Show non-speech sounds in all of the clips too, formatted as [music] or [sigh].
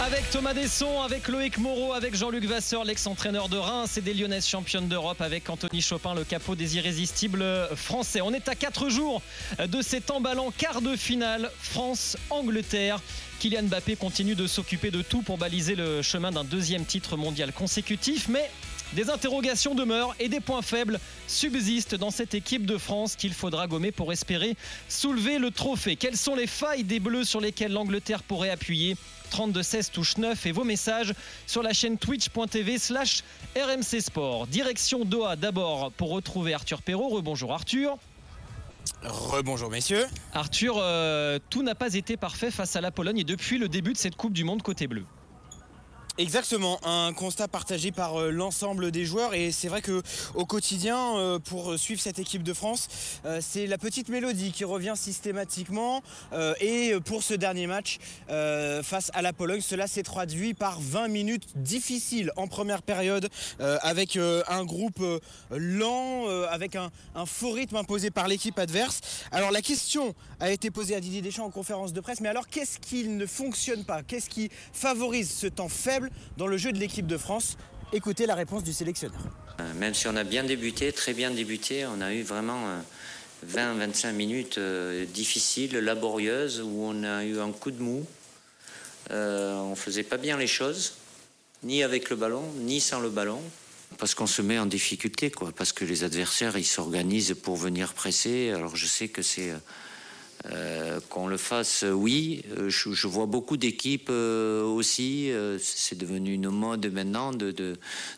Avec Thomas Desson, avec Loïc Moreau, avec Jean-Luc Vasseur, l'ex-entraîneur de Reims et des Lyonnaises championnes d'Europe, avec Anthony Chopin, le capot des irrésistibles français. On est à 4 jours de cet emballant quart de finale France-Angleterre. Kylian Mbappé continue de s'occuper de tout pour baliser le chemin d'un deuxième titre mondial consécutif, mais des interrogations demeurent et des points faibles subsistent dans cette équipe de France qu'il faudra gommer pour espérer soulever le trophée. Quelles sont les failles des Bleus sur lesquelles l'Angleterre pourrait appuyer 32-16 touche 9 et vos messages sur la chaîne twitch.tv slash RMC Sport. Direction Doha d'abord pour retrouver Arthur Perrault. Rebonjour Arthur. Rebonjour messieurs. Arthur, euh, tout n'a pas été parfait face à la Pologne et depuis le début de cette Coupe du Monde côté bleu. Exactement, un constat partagé par euh, l'ensemble des joueurs et c'est vrai que au quotidien, euh, pour suivre cette équipe de France, euh, c'est la petite mélodie qui revient systématiquement et pour ce dernier match face à la Pologne, cela s'est traduit par 20 minutes difficiles en première période avec un groupe lent, avec un, un, faux rythme imposé par l'équipe adverse. Alors la question a été posée à Didier Deschamps en conférence de presse, mais alors qu'est-ce qui ne fonctionne pas? Qu'est-ce qui favorise ce temps faible dans le jeu de l'équipe de France. Écoutez la réponse du sélectionneur. Euh, même si on a bien débuté, très bien débuté, on a eu vraiment 20-25 euh, minutes euh, difficiles, laborieuses, où on a eu un coup de mou. on ne faisait pas bien les choses, ni avec le ballon, ni sans le ballon. Parce qu'on se met en difficulté, quoi. Parce que les adversaires, ils s'organisent pour venir presser. Alors je sais que c'est euh, qu'on le fasse, euh, oui. Euh, je, vois beaucoup d'équipes aussi. c'est devenu une mode maintenant de,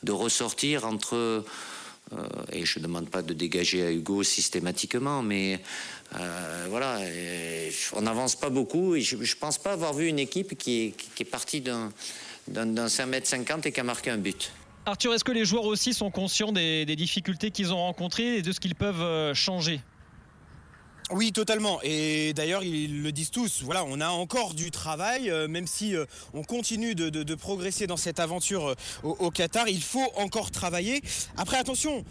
ressortir entre. et je ne demande pas de dégager à Hugo systématiquement, mais voilà, on n'avance pas beaucoup. Et je ne pense pas avoir vu une équipe qui est, partie d'un 5m50 et qui a marqué un but. Arthur, est-ce que les joueurs aussi sont conscients des difficultés qu'ils ont rencontrées et de ce qu'ils peuvent changer? Oui, totalement. Et d'ailleurs, ils le disent tous. Voilà, on a encore du travail, euh, même si euh, on continue de, progresser dans cette aventure euh, au, Qatar. Il faut encore travailler. Après, attention,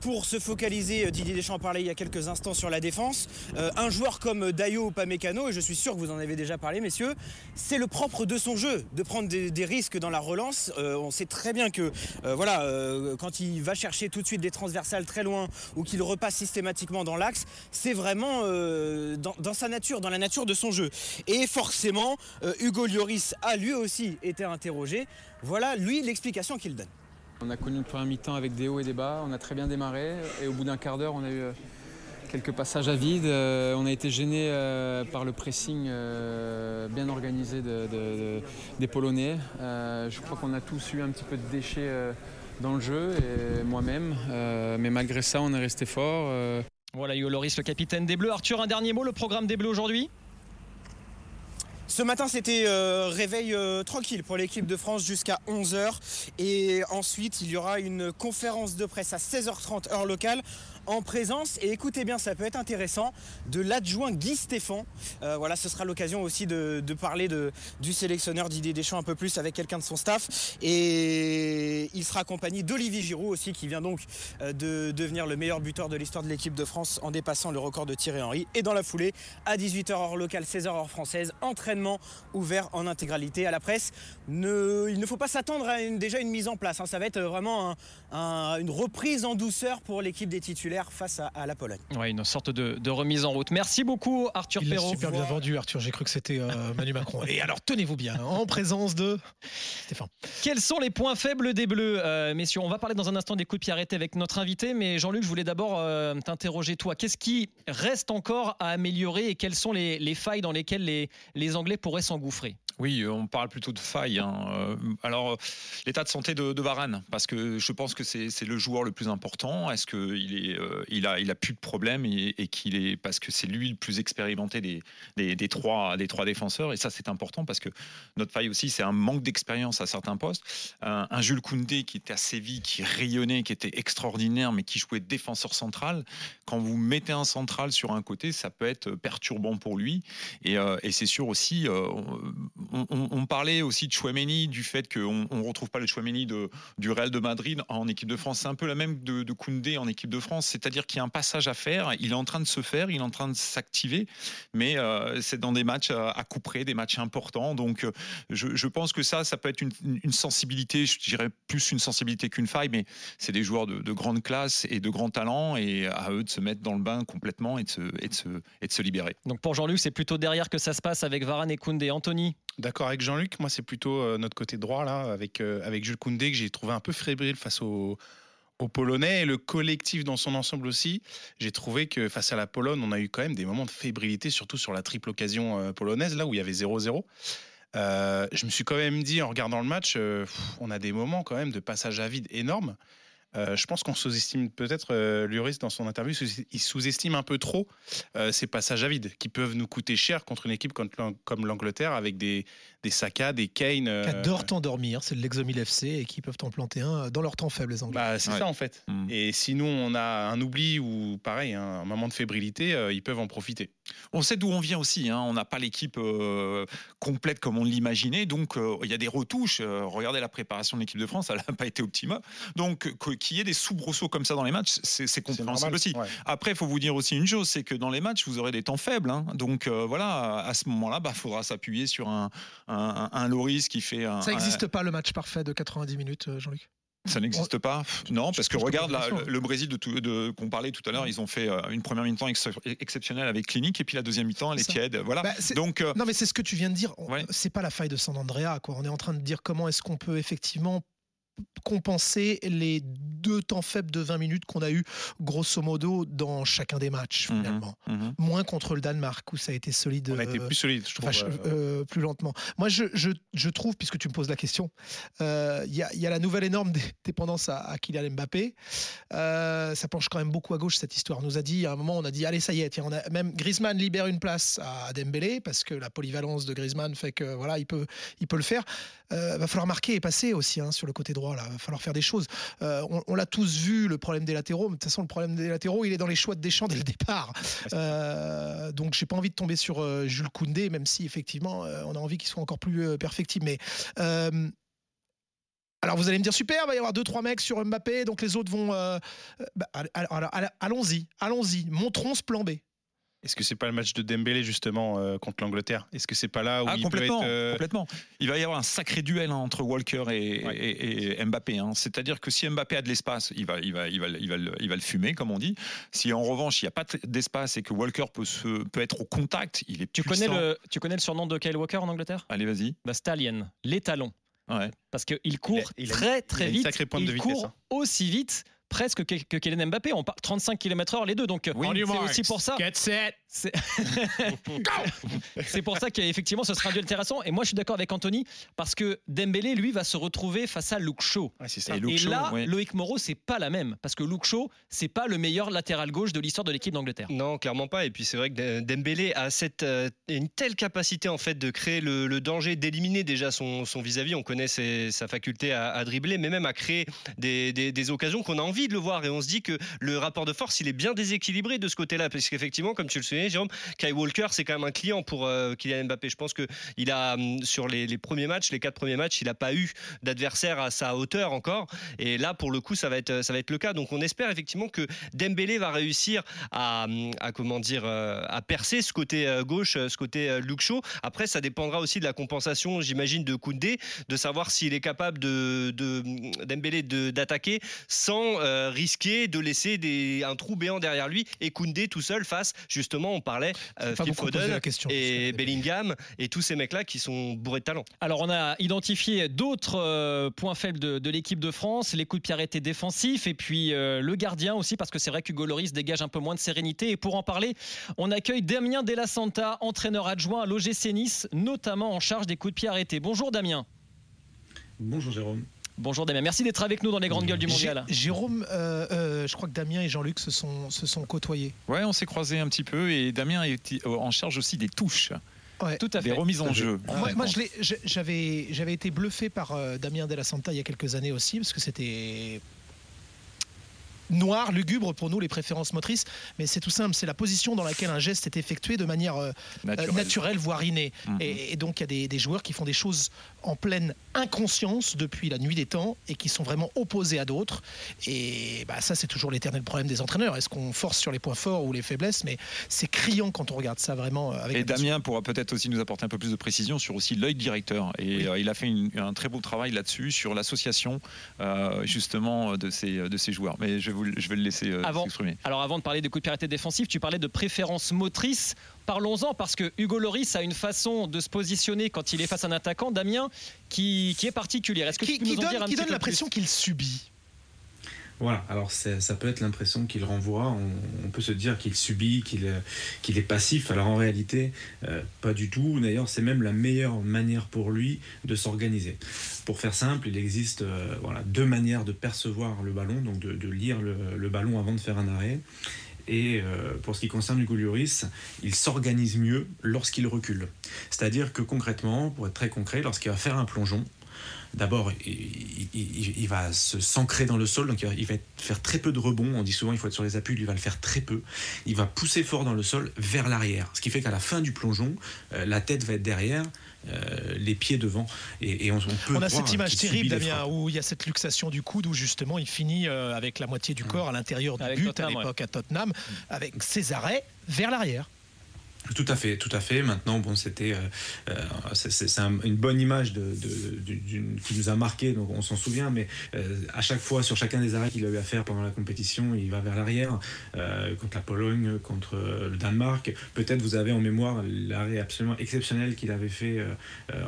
pour se focaliser, Didier Deschamps parlait il y a quelques instants sur la défense. un joueur comme Dayo Pamecano, et je suis sûr que vous en avez déjà parlé, messieurs, c'est le propre de son jeu, de prendre des, risques dans la relance. on sait très bien que, voilà, quand il va chercher tout de suite des transversales très loin ou qu'il repasse systématiquement dans l'axe, c'est vraiment euh, dans, sa nature, dans la nature de son jeu. Et forcément, euh, Hugo Lloris a lui aussi été interrogé. Voilà, lui, l'explication qu'il donne. On a connu le premier mi-temps avec des hauts et des bas, on a très bien démarré et au bout d'un quart d'heure, on a eu euh, quelques passages à vide. on a été gêné par le pressing bien organisé des Polonais. je crois qu'on a tous eu un petit peu de déchets dans le jeu moi-même. mais malgré ça, on est resté fort. Voilà, Yo Loris, le capitaine des Bleus. Arthur, un dernier mot, le programme des Bleus aujourd'hui ce matin, c'était euh, réveil euh, tranquille pour l'équipe de France jusqu'à 11h. Et ensuite, il y aura une conférence de presse à 16h30 heure locale en présence, et écoutez bien, ça peut être intéressant, de l'adjoint Guy Stéphane. Euh, voilà, ce sera l'occasion aussi de, parler de, du sélectionneur Didier Deschamps un peu plus avec quelqu'un de son staff. Et il sera accompagné d'Olivier Giroud aussi, qui vient donc euh, de devenir le meilleur buteur de l'histoire de l'équipe de France en dépassant le record de Thierry Henry. Et dans la foulée, à 18h heure locale, 16h heure française, entraînement ouvert en intégralité à la presse. Ne, il ne faut pas s'attendre à une, déjà une mise en place. Hein. Ça va être vraiment une reprise en douceur pour l'équipe des titulaires face à, la Pologne. Oui, une sorte de, remise en route. Merci beaucoup Arthur Il Perrault. super bien vendu Arthur, j'ai cru que c'était euh, [laughs] Manu Macron. Et alors tenez-vous bien, en présence de Stéphane. Quels sont les points faibles des Bleus, euh, messieurs? On va parler dans un instant des coups de pied arrêtés avec notre invité, mais Jean-Luc, je voulais d'abord euh, t'interroger toi. Qu'est-ce qui reste encore à améliorer et quelles sont les, failles dans lesquelles les, les Anglais pourraient s'engouffrer? Oui, on parle plutôt de failles. Hein. Alors, l'état de santé de, de, Varane, parce que je pense que c'est le joueur le plus important. Est-ce qu'il est, euh, il a, il a plus de problèmes et, qu'il est parce que c'est lui le plus expérimenté des, des, trois, des trois défenseurs et ça c'est important parce que notre faille aussi c'est un manque d'expérience à certains postes. Un, Jules Koundé qui était à Séville, qui rayonnait, qui était extraordinaire, mais qui jouait défenseur central. Quand vous mettez un central sur un côté, ça peut être perturbant pour lui et, euh, c'est sûr aussi. Euh, on, parlait aussi de Chouameni, du fait qu'on ne retrouve pas le Chouameni de, du Real de Madrid en équipe de France. C'est un peu la même de, de Koundé en équipe de France c'est-à-dire qu'il y a un passage à faire. Il est en train de se faire, il est en train de s'activer, mais euh, c'est dans des matchs à, à coup près, des matchs importants. Donc, euh, je, je pense que ça, ça peut être une, une sensibilité, je dirais plus une sensibilité qu'une faille, mais c'est des joueurs de, de grande classe et de grand talent, et à eux de se mettre dans le bain complètement et de se, et de se, et de se libérer. Donc pour Jean-Luc, c'est plutôt derrière que ça se passe avec Varane et Koundé. Anthony? D'accord avec Jean-Luc. Moi, c'est plutôt euh, notre côté droit, là, avec, euh, avec Jules Koundé, que j'ai trouvé un peu fébrile face aux, aux Polonais et le collectif dans son ensemble aussi. J'ai trouvé que face à la Pologne, on a eu quand même des moments de fébrilité, surtout sur la triple occasion euh, polonaise, là où il y avait 0-0. Euh, je me suis quand même dit en regardant le match, euh, on a des moments quand même de passage à vide énormes. Euh, je pense qu'on sous-estime peut-être euh, Lloris dans son interview, sous- il sous-estime un peu trop euh, ces passages à vide qui peuvent nous coûter cher contre une équipe comme, comme l'Angleterre avec des, des Saka, des Kane. euh, Qui adorent t'endormir, c'est le Lexomil FC et qui peuvent t'en planter un dans leur temps faible, les Anglais. Bah, c'est Ouais. ça en fait. Mm. Et sinon, on a un oubli ou pareil, un moment de fébrilité, euh, ils peuvent en profiter. On sait d'où on vient aussi. hein. On n'a pas l'équipe euh, complète comme on l'imaginait. Donc, euh, il y a des retouches. Euh, regardez la préparation de l'équipe de France, elle n'a [laughs] pas été optimale. Donc, qu'il y ait des soubresauts comme ça dans les matchs, c'est compréhensible aussi. Ouais. Après, il faut vous dire aussi une chose, c'est que dans les matchs, vous aurez des temps faibles. hein. Donc euh, voilà, à ce moment-là, il faudra s'appuyer sur un, un, un Loris qui fait un. Ça n'existe pas le match parfait de 90 minutes, Jean-Luc? Ça n'existe pas. Non, parce que regarde là, le, Brésil de, tout- de- qu'on parlait tout à l'heure, ils ont fait euh, une première mi-temps ex- exceptionnelle avec Clinique et puis la deuxième mi-temps, elle est tiède. Voilà. Bah, Donc euh, Non, mais c'est ce que tu viens de dire. Ouais. C'est pas la faille de San Andrea. Quoi. On est en train de dire comment est-ce qu'on peut effectivement compenser les deux temps faibles de 20 minutes qu'on a eu grosso modo dans chacun des matchs mhm, finalement. mhm. Moins contre le Danemark où ça a été solide. On a été plus solide, je trouve. Enfin, euh, euh, plus lentement. Moi, je, je- je trouve, puisque tu me poses la question, euh, il y, a, il y a la nouvelle énorme dé- dépendance à, à Kylian Mbappé. Euh, ça penche quand même beaucoup à gauche cette histoire. On nous a dit à un moment, on a dit allez, ça y est, tiens, on a, même Griezmann libère une place à Dembélé parce que la polyvalence de Griezmann fait que voilà, il peut, il peut le faire. Euh, va falloir marquer et passer aussi hein, sur le côté droit. Là, va falloir faire des choses. Euh, on on l'a tous vu le problème des latéraux. mais De toute façon, le problème des latéraux, il est dans les choix de Deschamps dès le départ. Euh, donc, j'ai pas envie de tomber sur euh, Jules Koundé, même si effectivement, euh, on a envie qu'il soit encore plus perfectible. Mais alors, vous allez me dire super, il va y avoir deux trois mecs sur Mbappé, donc les autres vont. euh, bah, alors, alors, alors, allons-y, allons-y, montrons ce plan B. Est-ce que c'est pas le match de Dembélé justement euh, contre l'Angleterre? Est-ce que c'est pas là où Ah, il peut complètement, être euh, complètement. Il va y avoir un sacré duel hein, entre Walker et, Ouais. et- et Mbappé. hein. C'est-à-dire que si Mbappé a de l'espace, il va, il, va, il, va, il, va, le- il va le fumer, comme on dit. Si en revanche, il n'y a pas d'espace et que Walker peut, se, peut être au contact, il est tu connais, puissant. le, tu connais le surnom de Kyle Walker en Angleterre? Allez, vas-y. bah, Stallion, l'étalon. Ouais. Parce qu'il court Il a- il a- très il très a une vite. sacrée pointe il de vitesse, court hein. aussi vite presque que, que Kylian Mbappé. On part 35 km/h les deux. Donc Oui. c'est aussi pour ça. Get set. [laughs] C'est pour ça qu'effectivement ce sera un duel intéressant. Et moi je suis d'accord avec Anthony parce que Dembélé lui va se retrouver face à Luke Shaw. Ouais, ça. Et Luke Et Shaw, là, ouais. Loïc Moreau, c'est pas la même parce que Luke Shaw, c'est pas le meilleur latéral gauche de l'histoire de l'équipe d'Angleterre. Non, clairement pas. Et puis c'est vrai que Dembélé a cette, euh, une telle capacité en fait de créer le, le danger, d'éliminer déjà son, vis-à-vis. On connaît ses- sa faculté à, à dribbler, mais même à créer des, des- des occasions qu'on a envie de le voir. Et on se dit que le rapport de force, il est bien déséquilibré de ce côté-là, parce qu'effectivement, comme tu le Jérôme, Kai Walker, c'est quand même un client pour euh, Kylian Mbappé. Je pense que il a hum, sur les, premiers matchs, les quatre premiers matchs, il n'a pas eu d'adversaire à sa hauteur encore. Et là, pour le coup, ça va être ça va être le cas. Donc on espère effectivement que Dembélé va réussir à, à comment dire euh, à percer ce côté euh, gauche, euh, ce côté euh, Luke. Après, ça dépendra aussi de la compensation, j'imagine, de Koundé, de savoir s'il est capable de, de Dembélé de- d'attaquer sans euh, risquer de laisser un trou béant derrière lui et Koundé tout seul face justement, on parlait euh, Phil beaucoup posé Foden la question. et Bellingham et tous ces mecs-là qui sont bourrés de talent. Alors on a identifié d'autres euh, points faibles de, de l'équipe de France, les coups de pied arrêtés défensifs et puis euh, le gardien aussi parce que c'est vrai qu'Hugo Loris dégage un peu moins de sérénité. Et pour en parler, on accueille Damien Della Santa, entraîneur adjoint à l'OGC Nice, notamment en charge des coups de pied arrêtés. Bonjour Damien. Bonjour Jérôme. Bonjour Damien, merci d'être avec nous dans les grandes gueules du mondial. Jé- Jérôme, euh, euh, je crois que Damien et Jean-Luc se sont, se sont côtoyés. Ouais, on s'est croisé un petit peu et Damien est en charge aussi des touches, Ouais. Tout à des fait. remises en jeu. Moi, moi, je l'ai- je- j'avais, j'avais été bluffé par euh, Damien Della Santa il y a quelques années aussi, parce que c'était noir, lugubre pour nous, les préférences motrices, mais c'est tout simple, c'est la position dans laquelle un geste est effectué de manière euh, euh, naturelle, voire innée. Mhm. Et, et donc il y a des, des joueurs qui font des choses en pleine inconscience depuis la nuit des temps et qui sont vraiment opposés à d'autres. Et bah, ça, c'est toujours l'éternel problème des entraîneurs. Est-ce qu'on force sur les points forts ou les faiblesses? Mais c'est criant quand on regarde ça vraiment euh, avec Et. Damien pourra peut-être aussi nous apporter un peu plus de précision sur aussi l'œil directeur. Et euh, il a fait une- un très beau travail là-dessus, sur l'association euh, justement de ces, de ces joueurs. Mais je vais, vous- je vais le laisser euh, Avant. s'exprimer. Alors avant de parler de coups de pied défensifs, tu parlais de préférence motrice. Parlons-en parce que Hugo Loris a une façon de se positionner quand il est face à un attaquant, Damien, qui, qui est particulière. Est-ce que qui, tu peux qui nous en dire un qui petit donne peu l'impression qu'il subit. Voilà, alors ça peut être l'impression qu'il renvoie, on, peut se dire qu'il subit, qu'il qu'il est passif, alors en réalité, euh, pas du tout. D'ailleurs, c'est même la meilleure manière pour lui de s'organiser. Pour faire simple, il existe euh, voilà, deux manières de percevoir le ballon, donc de, lire le, le ballon avant de faire un arrêt. Et euh, pour ce qui concerne Hugo Lloris, il s'organise mieux lorsqu'il recule. C'est-à-dire que concrètement, pour être très concret, lorsqu'il va faire un plongeon, D'abord, il, il- il- va se s'ancrer dans le sol, donc il va, faire très peu de rebonds. On dit souvent il faut être sur les appuis, lui il va le faire très peu. Il va pousser fort dans le sol vers l'arrière, ce qui fait qu'à la fin du plongeon, euh, la tête va être derrière, euh, les pieds devant, et, et on, on peut On a cette image qu'il terrible, Damien, où il y a cette luxation du coude, où justement il finit euh, avec la moitié du corps à l'intérieur du Avec but Tottenham, à l'époque à Tottenham, avec ses arrêts vers l'arrière. Tout à fait, tout à fait. Maintenant, bon, c'était, euh, euh, c'est- c'est c'est un- une bonne image qui nous a marqué, donc on s'en souvient. Mais euh, à chaque fois, sur chacun des arrêts qu'il a eu à faire pendant la compétition, il va vers l'arrière contre la Pologne, contre le Danemark. Peut-être vous avez en mémoire l'arrêt absolument exceptionnel qu'il avait fait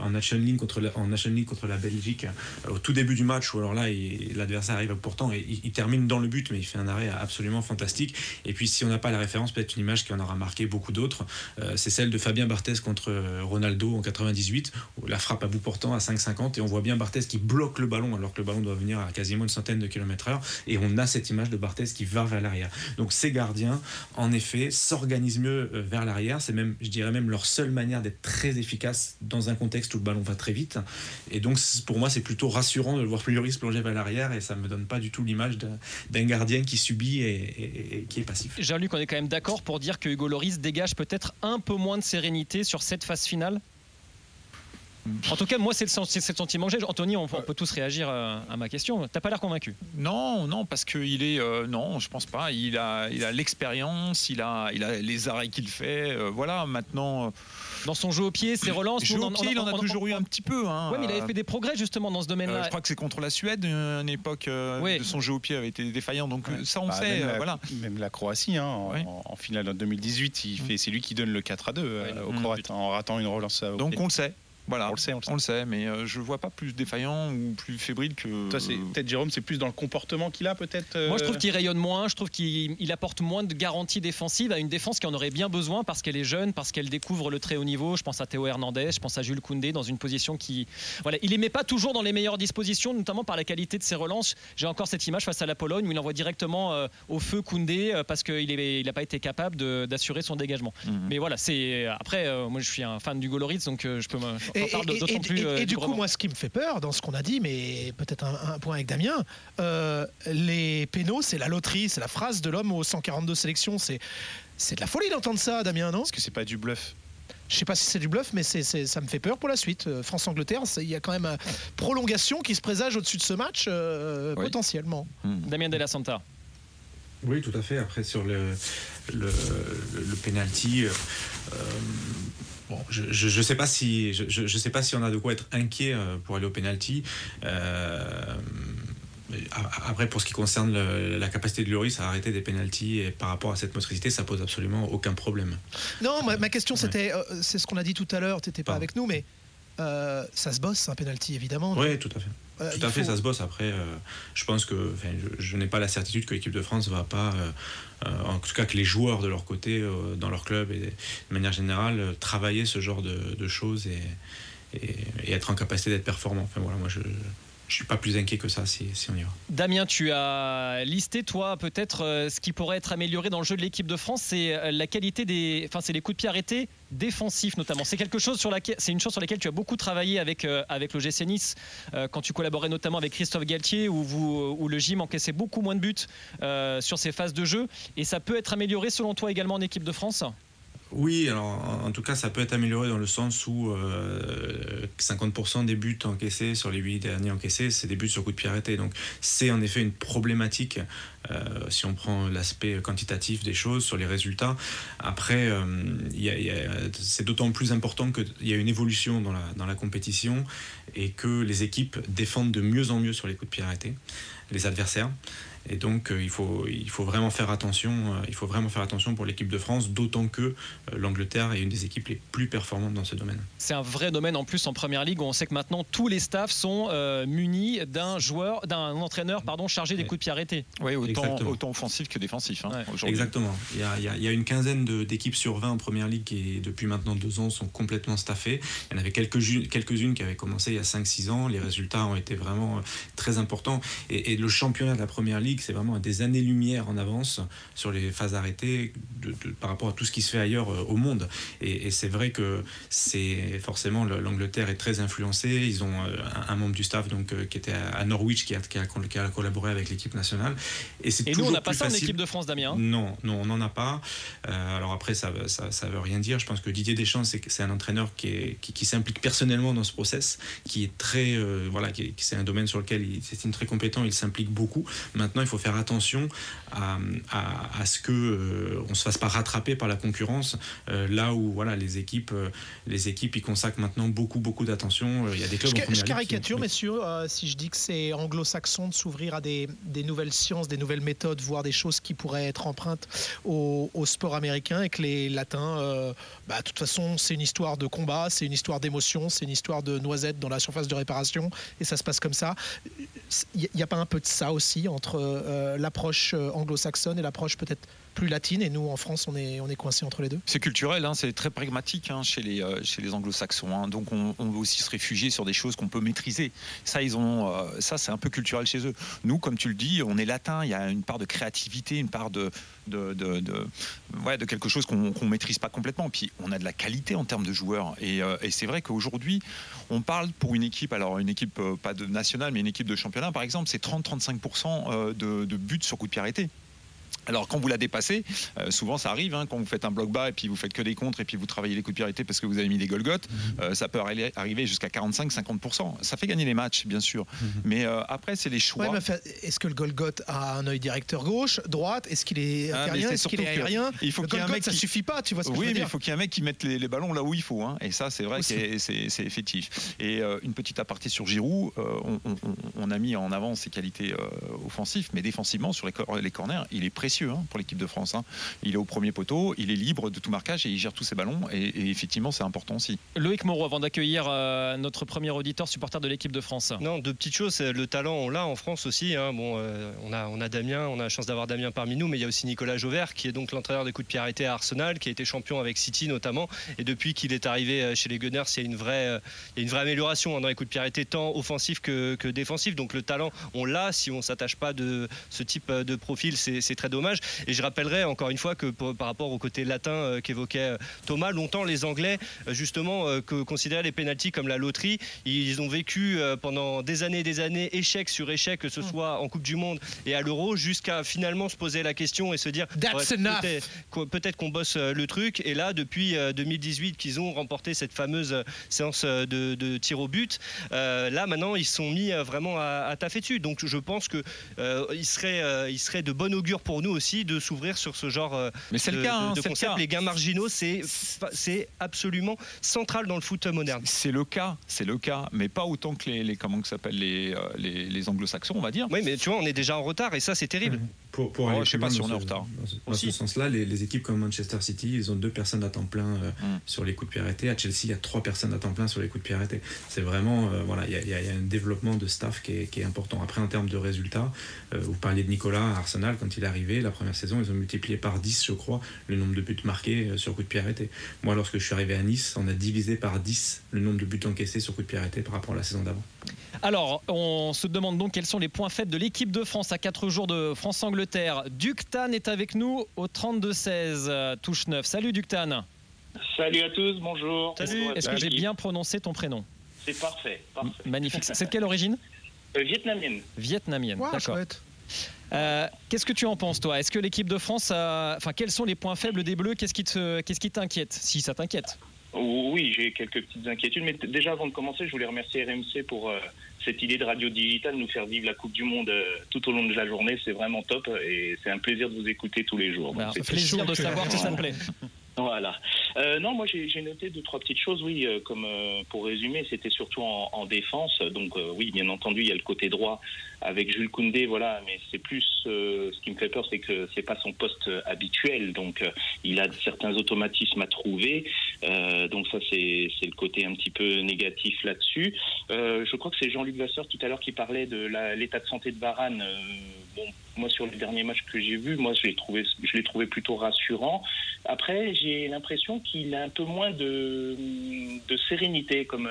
en Nation League contre la, Belgique au tout début du match. Où alors là, l'adversaire arrive pourtant et il termine dans le but, mais il fait un arrêt absolument fantastique. Et puis, si on n'a pas la référence, peut-être une image qui en aura marqué beaucoup d'autres. Euh, c'est celle de Fabien Barthez contre euh, Ronaldo en 98, où la frappe à bout portant à 5,50 et on voit bien Barthez qui bloque le ballon alors que le ballon doit venir à quasiment une centaine de kilomètres heure et on a cette image de Barthez qui va vers l'arrière. Donc ces gardiens, en effet, s'organisent mieux euh, vers l'arrière. C'est même, je dirais même leur seule manière d'être très efficace dans un contexte où le ballon va très vite. Et donc pour moi, c'est plutôt rassurant de voir Lloris plonger vers l'arrière et ça me donne pas du tout l'image d'un gardien qui subit et qui est passif. Jean-Luc, on est quand même d'accord pour dire que Hugo Loris dégage peut-être un peu moins de sérénité sur cette phase finale? En tout cas, moi, c'est le, sentiment que j'ai. Anthony, on, on peut tous réagir euh, à ma question. T'as pas l'air convaincu? Non, non, parce qu'il est. euh, non, je pense pas. Il a, il a l'expérience, il a, il a les arrêts qu'il fait. euh, voilà, maintenant. Dans son jeu au pied, ses relances. Jeu nous, au pied, il en a toujours eu un petit peu. Hein, Oui, mais il avait Euh, fait des progrès justement dans ce euh, domaine-là. je crois que c'est contre la Suède, euh, une époque euh, Oui. de son jeu au pied avait été défaillant. Donc euh, ça, on Bah, sait. même, euh, la, voilà. même la Croatie, hein, en, Oui. en- en finale en 2018, il fait, c'est lui qui donne le 4 à 2 euh, aux Mm. Croates en ratant une relance. euh, au Donc pied. on le sait. Voilà, On le sait, on le sait. on le sait, mais euh, je le vois pas plus défaillant ou plus fébrile que. Toi, c'est peut-être Jérôme, c'est plus dans le comportement qu'il a, peut-être. euh, Moi, je trouve qu'il rayonne moins. Je trouve qu'il il apporte moins de garanties défensives à une défense qui en aurait bien besoin parce qu'elle est jeune, parce qu'elle découvre le très haut niveau. Je pense à Théo Hernandez, je pense à Jules Koundé dans une position qui. Voilà, il les met pas toujours dans les meilleures dispositions, notamment par la qualité de ses relances. J'ai encore cette image face à la Pologne où il envoie directement euh, au feu Koundé euh, parce qu'il n'a pas été capable de- d'assurer son dégagement. Mhm. Mais voilà, c'est après. euh, moi, je suis un fan du Goloritz, donc euh, je peux me. Et, J'en parle et- d'autant et- plus. et- euh, et du coup, moi, ce qui me fait peur dans ce qu'on a dit, mais peut-être un, un point avec Damien, euh, les pénaux, c'est la loterie, c'est la phrase de l'homme aux 142 sélections. C'est, c'est de la folie d'entendre ça, Damien, non? Est-ce que c'est pas du bluff Je sais pas si c'est du bluff, mais c'est, c'est- ça me fait peur pour la suite. Euh, France-Angleterre, il y a quand même une prolongation qui se présage au-dessus de ce match, euh, Oui. potentiellement. Damien Della Santa. Oui, tout à fait. Après, sur le, le, le, le penalty, euh, bon, je ne je, je sais, pas si, je, je- sais pas si on a de quoi être inquiet euh, pour aller au penalty. Euh, après, pour ce qui concerne le- la capacité de Lloris à arrêter des penalties et par rapport à cette motricité, ça pose absolument aucun problème. Non, ma, ma question, c'était, euh, c'est ce qu'on a dit tout à l'heure, tu n'étais pas Pardon. avec nous, mais euh, ça se bosse, un penalty, évidemment. Oui, tout à fait. Euh, Tout à fait, faut- ça se bosse. Après, euh, je pense que je, je n'ai pas la certitude que l'équipe de France va pas, euh, en tout cas que les joueurs de leur côté, dans leur club et de manière générale, travailler ce genre de, de choses et, et, et être en capacité d'être performant. Enfin, voilà, moi, je, je suis pas plus inquiet que ça si, on y va. Damien, tu as listé toi peut-être euh, ce qui pourrait être amélioré dans le jeu de l'équipe de France, c'est euh, la qualité des, enfin c'est les coups de pied arrêtés défensifs notamment. C'est quelque chose sur c'est une chose sur laquelle tu as beaucoup travaillé avec euh, avec Nice quand tu collaborais notamment avec Christophe Galtier où le gym encaissait beaucoup moins de buts sur ces phases de jeu et ça peut être amélioré selon toi également en équipe de France? Oui, alors en tout cas, ça peut être amélioré dans le sens où 50% des buts encaissés sur les 8 derniers encaissés, c'est des buts sur coup de pied arrêté. Donc c'est en effet une problématique euh, si on prend l'aspect quantitatif des choses sur les résultats. Après, euh, c'est d'autant plus important qu'il y a une évolution dans la, dans la compétition et que les équipes défendent de mieux en mieux sur les coups de pied arrêtés, les adversaires. Et donc, euh, il, faut, il faut vraiment faire attention. Euh, il faut vraiment faire attention pour l'équipe de France, d'autant que euh, l'Angleterre est une des équipes les plus performantes dans ce domaine. C'est un vrai domaine en plus en première ligue où on sait que maintenant tous les staffs sont munis d'un joueur, d'un entraîneur pardon, chargé des coups de pied arrêtés. Oui, autant, autant offensif que défensif. Hein, Exactement. Il y, a, il y, a, une quinzaine d'équipes sur 20 en première ligue qui, depuis maintenant deux ans, sont complètement staffées. Il y en avait quelques-unes quelques qui avaient commencé il y a 5-6 ans. Les résultats ont été vraiment très importants. Et, et le championnat de la première ligue, c'est vraiment des années-lumière en avance sur les phases arrêtées de, par rapport à tout ce qui se fait ailleurs euh, au monde. Et, c'est vrai que c'est forcément l'Angleterre est très influencée. Ils ont euh, un, membre du staff donc, euh, qui était à Norwich qui a, qui a, collaboré avec l'équipe nationale. Et, et nous, on n'a pas ça en équipe de France, Damien Non, non, on n'en a pas. alors après, ça ne ça, ça, veut rien dire. Je pense que Didier Deschamps, c'est un entraîneur qui, est, qui, s'implique personnellement dans ce process, qui est très. voilà, qui, c'est un domaine sur lequel il une très compétent, il s'implique beaucoup. Maintenant, il faut faire attention à, à, ce que euh, on se fasse pas rattraper par la concurrence. Euh, là où voilà les équipes euh, les équipes y consacrent maintenant beaucoup beaucoup d'attention. Il y a des clubs je, je caricature messieurs si je dis que c'est anglo-saxon de s'ouvrir à des, des, nouvelles sciences des nouvelles méthodes voire des choses qui pourraient être empreintes au, au sport américain et que les latins bah, de toute façon c'est une histoire de combat c'est une histoire d'émotion c'est une histoire de noisettes dans la surface de réparation et ça se passe comme ça. Il n'y a pas un peu de ça aussi entre euh, l'approche euh, anglo-saxonne et l'approche peut-être plus latine et nous en France on est, on est coincé entre les deux C'est culturel, hein, c'est très pragmatique hein, chez les, euh, les anglo-saxons. Hein. donc on, veut aussi se réfugier sur des choses qu'on peut maîtriser. Ça, ils ont, ça c'est un peu culturel chez eux. Nous, comme tu le dis, on est latin, il y a une part de créativité, une part de, de, de, de, de quelque chose qu'on ne maîtrise pas complètement. Puis on a de la qualité en termes de joueurs. Et, et c'est vrai qu'aujourd'hui, on parle pour une équipe, alors une équipe pas de nationale, mais une équipe de championnat par exemple, c'est 30-35% de, de buts sur coup de pied arrêté. Alors quand vous la dépassez, euh, souvent ça arrive, hein, quand vous faites un bloc bas et puis vous faites que des contres et puis vous travaillez les coups de pied parce que vous avez mis des Golgotes, mhm. euh, ça peut arriver jusqu'à 45-50%. Ça fait gagner les matchs, bien sûr. Mhm. Mais euh, après, c'est les choix. est-ce que le Golgote a un œil directeur gauche, droite? Est-ce qu'il est ah, aérien Est-ce qu'il est aérien? Il faut qu'il y ait un mec ça qui... suffit pas, tu vois ce que oui, je veux mais il faut qu'il y ait un mec qui mette les, ballons là où il faut. Hein. Et ça, c'est vrai que c'est effectif. Et une petite aparté sur Giroud, on, a mis en avant ses qualités offensives, mais défensivement, sur les, les corners, il est précieux hein, pour l'équipe de France. Hein. Il est au premier poteau, il est libre de tout marquage et il gère tous ses ballons. Et, effectivement, c'est important aussi. Loïc Moreau, avant d'accueillir euh, notre premier auditeur supporter de l'équipe de France. Non, deux petites choses. Le talent, on l'a en France aussi. Hein. Bon, euh, on, a, on a Damien, on a la chance d'avoir Damien parmi nous, mais il y a aussi Nicolas Jauvert, qui est donc l'entraîneur des coups de pied arrêtés à Arsenal, qui a été champion avec City notamment. Et depuis qu'il est arrivé euh, chez les Gunners, il y a une vraie, une vraie amélioration hein, dans les coups de pied arrêtés, tant offensifs que, que défensifs. Donc le talent, on l'a. Si on s'attache pas de ce type de profil, c'est très dommage. Et je rappellerai encore une fois que par rapport au côté latin euh, qu'évoquait euh, Thomas, longtemps les Anglais euh, justement que considéraient les pénalties comme la loterie. Ils ont vécu pendant des années et des années échec sur échec, que ce mm. soit en Coupe du Monde et à l'Euro, jusqu'à finalement se poser la question et se dire peut-être qu'on bosse le truc. Et là, depuis 2018 qu'ils ont remporté cette fameuse séance de, tir au but, là maintenant ils sont mis vraiment à, taffer dessus. Donc je pense que il serait, il serait de bon augure pour nous aussi de s'ouvrir sur ce genre euh, Mais c'est le cas, hein, concept. Les gains marginaux, c'est absolument central dans le foot moderne. C'est le cas, c'est le cas, mais pas autant que les, comment s'appellent les, euh, les, les anglo-saxons, on va dire. Oui, mais tu vois, on est déjà en retard et ça, c'est terrible. Pour, pour Oh, aller je sais pas si dans on est en ce- retard. Dans sens-là, les, les équipes comme Manchester City, ils ont deux personnes à temps plein euh, Mm. sur les coups de pied arrêtés. À Chelsea, il y a trois personnes à temps plein sur les coups de pied arrêtés. C'est vraiment, euh, voilà, il y a, il y un développement de staff qui est, qui est important. Après, en termes de résultats, euh, vous parliez de Nicolas à Arsenal, quand il est arrivé, la première saison, ils ont multiplié par 10, je crois, le nombre de buts marqués sur coups de pied arrêtés. Moi, lorsque je suis arrivé à Nice, on a divisé par 10 le nombre de buts encaissés sur coups de pied arrêtés par rapport à la saison d'avant. Alors, on se demande donc quels sont les points faibles de l'équipe de France à 4 jours de France-Angleterre. Ductan est avec nous au 32-16, euh, touche 9. Salut Ductan. Salut à tous, bonjour. À Est-ce que j'ai bien prononcé ton prénom C'est parfait, parfait. Magnifique. C'est de quelle origine Euh, vietnamienne. Vietnamienne. D'accord. Euh, Qu'est-ce que tu en penses, toi? Est-ce que l'équipe de France a. Enfin, quels sont les points faibles des Bleus? Qu'est-ce qui te- qu'est-ce qui t'inquiète? Si ça t'inquiète. Oui, j'ai quelques petites inquiétudes, mais déjà avant de commencer, je voulais remercier RMC pour euh, cette idée de radio digitale, nous faire vivre la Coupe du Monde euh, tout au long de la journée. C'est vraiment top et c'est un plaisir de vous écouter tous les jours. Bah, c'est plaisir de savoir que ça te plaît. [laughs] Voilà. Euh, non, moi j'ai noté deux trois petites choses. Oui, euh, comme euh, pour résumer, c'était surtout en, en défense. Donc oui, bien entendu, il y a le côté droit avec Jules Koundé, voilà. Mais c'est plus euh, ce qui me fait peur, c'est que c'est pas son poste euh, habituel. Donc euh, il a certains automatismes à trouver. Donc ça c'est le côté un petit peu négatif là-dessus. Je crois que c'est Jean-Luc Vasseur tout à l'heure qui parlait de l'état de santé de Varane. Moi sur les derniers matchs que j'ai vus, moi je l'ai trouvé, plutôt rassurant. Après, j'ai l'impression qu'il a un peu moins de, sérénité, comme,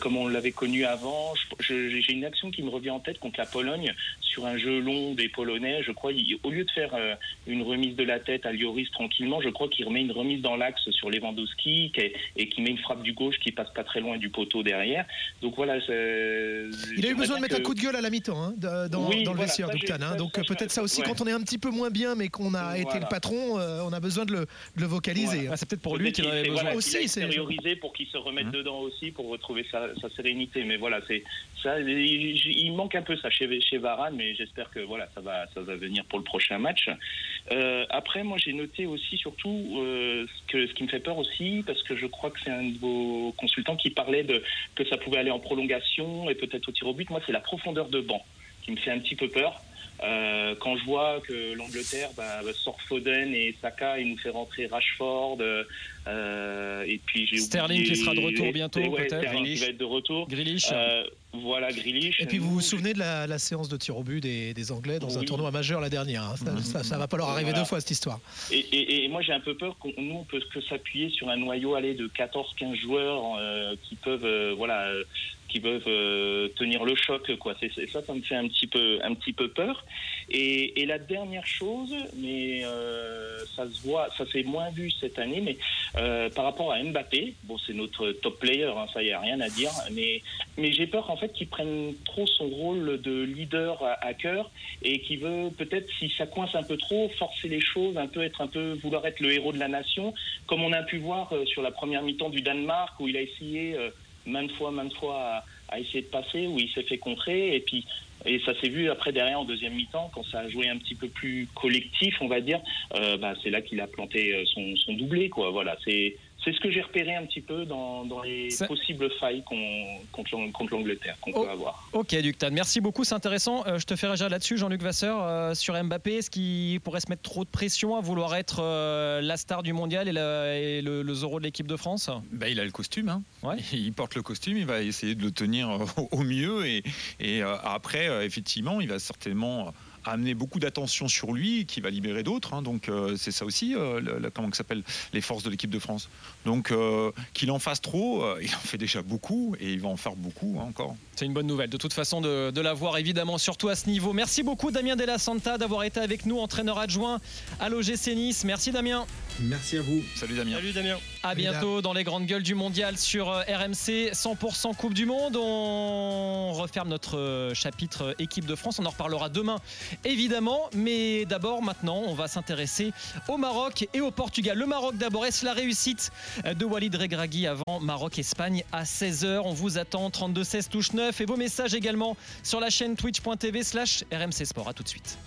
comme on l'avait connu avant. J'ai une action qui me revient en tête contre la Pologne sur un jeu long des Polonais. Je crois, il- au lieu de faire euh, une remise de la tête à Lloris tranquillement, je crois qu'il remet une remise dans l'axe sur Lewandowski qui et qui met une frappe du gauche qui passe pas très loin du poteau derrière. Donc voilà. Il a eu besoin de mettre un coup de gueule à la mi-temps hein, dans, Oui, dans le voilà, vestiaire, j'ai- hein. ça, Donc peut-être ça aussi, ouais. quand on est un petit peu moins bien, mais qu'on a été Voilà. le patron, euh, on a besoin de le, de le vocaliser. Ah, c'est peut-être pour lui qu'il en avait besoin. voilà, Aussi, c'est- pour qu'il se remette Hein dedans aussi pour retrouver sa, sa sérénité. Mais voilà, c'est ça. Il, il manque un peu ça chez, chez Varane, mais j'espère que voilà, ça va, ça va venir pour le prochain match. Euh, après, moi, j'ai noté aussi surtout euh, ce, que, ce qui me fait peur aussi, parce que je crois que c'est un de vos consultants qui parlait de que ça pouvait aller en prolongation et peut-être au tir au but. Moi, c'est la profondeur de banc qui me fait un petit peu peur. Euh, quand je vois que l'Angleterre bah, sort Foden et Saka, il nous fait rentrer Rashford, euh, et puis j'ai Sterling oublié- qui sera de retour bientôt, Ouais, peut-être. Sterling qui va être de retour. Grealish. Euh, voilà, Grealish. Et puis vous vous souvenez de la, la séance de tir au but des, des Anglais dans un tournoi majeur la dernière. hein. Ça, ça, ça va pas leur arriver Voilà. deux fois cette histoire. Et, et- et moi j'ai un peu peur qu'on nous on peut que s'appuyer sur un noyau allé de 14-15 joueurs euh, qui peuvent euh, voilà euh, qui peuvent euh, tenir le choc quoi. C'est, ça ça me fait un petit peu un petit peu peur. Et, la dernière chose, mais euh, ça se voit, ça s'est moins vu cette année, mais euh, par rapport à Mbappé, bon c'est notre top player, hein, ça y a rien à dire, mais mais j'ai peur en fait qu'il prenne trop son rôle de leader à, cœur et qui veut peut-être, si ça coince un peu trop, forcer les choses, un peu être un peu vouloir être le héros de la nation, comme on a pu voir sur la première mi-temps du Danemark où il a essayé maintes fois, maintes fois à, à essayer de passer, où il s'est fait contrer et puis et ça s'est vu après derrière en deuxième mi-temps quand ça a joué un petit peu plus collectif, on va dire. euh, bah, c'est là qu'il a planté euh, son, son doublé, quoi. Voilà, c'est c'est ce que j'ai repéré un petit peu dans, dans les Ça- possibles failles qu'on contre l'Ang- contre l'Angleterre qu'on Oh. peut avoir. Ok, Ductan, merci beaucoup, c'est intéressant. Euh, je te fais réagir là-dessus, Jean-Luc Vasseur, euh, sur Mbappé. Est-ce qu'il pourrait se mettre trop de pression à vouloir être euh, la star du mondial et, la- et le, le Zoro de l'équipe de France? Bah, il a le costume. hein. Ouais. [laughs] Il porte le costume, il va essayer de le tenir [laughs] au mieux. Et, et, euh, après, euh, effectivement, il va certainement amener beaucoup d'attention sur lui, qui va libérer d'autres. hein. donc euh, c'est ça aussi, euh, le- le- comment que ça s'appelle, les forces de l'équipe de France. Donc euh, qu'il en fasse trop, euh, il en fait déjà beaucoup et il va en faire beaucoup hein, encore. C'est une bonne nouvelle, de toute façon, de, de l'avoir, évidemment, surtout à ce niveau. Merci beaucoup, Damien Della Santa, d'avoir été avec nous, entraîneur adjoint à l'OGC Nice. Merci, Damien. Merci à vous. Salut Damien. Salut Damien. À bientôt dans les grandes gueules du mondial sur euh, RMC 100% Coupe du Monde. On referme notre euh, chapitre euh, équipe de France. On en reparlera demain évidemment. Mais d'abord, maintenant, on va s'intéresser au Maroc et au Portugal. Le Maroc d'abord. Est-ce la réussite de Walid Regragui avant Maroc-Espagne à 16h On vous attend 32-16 touche 9 et vos messages également sur la chaîne twitch.tv slash RMC Sport. À tout de suite.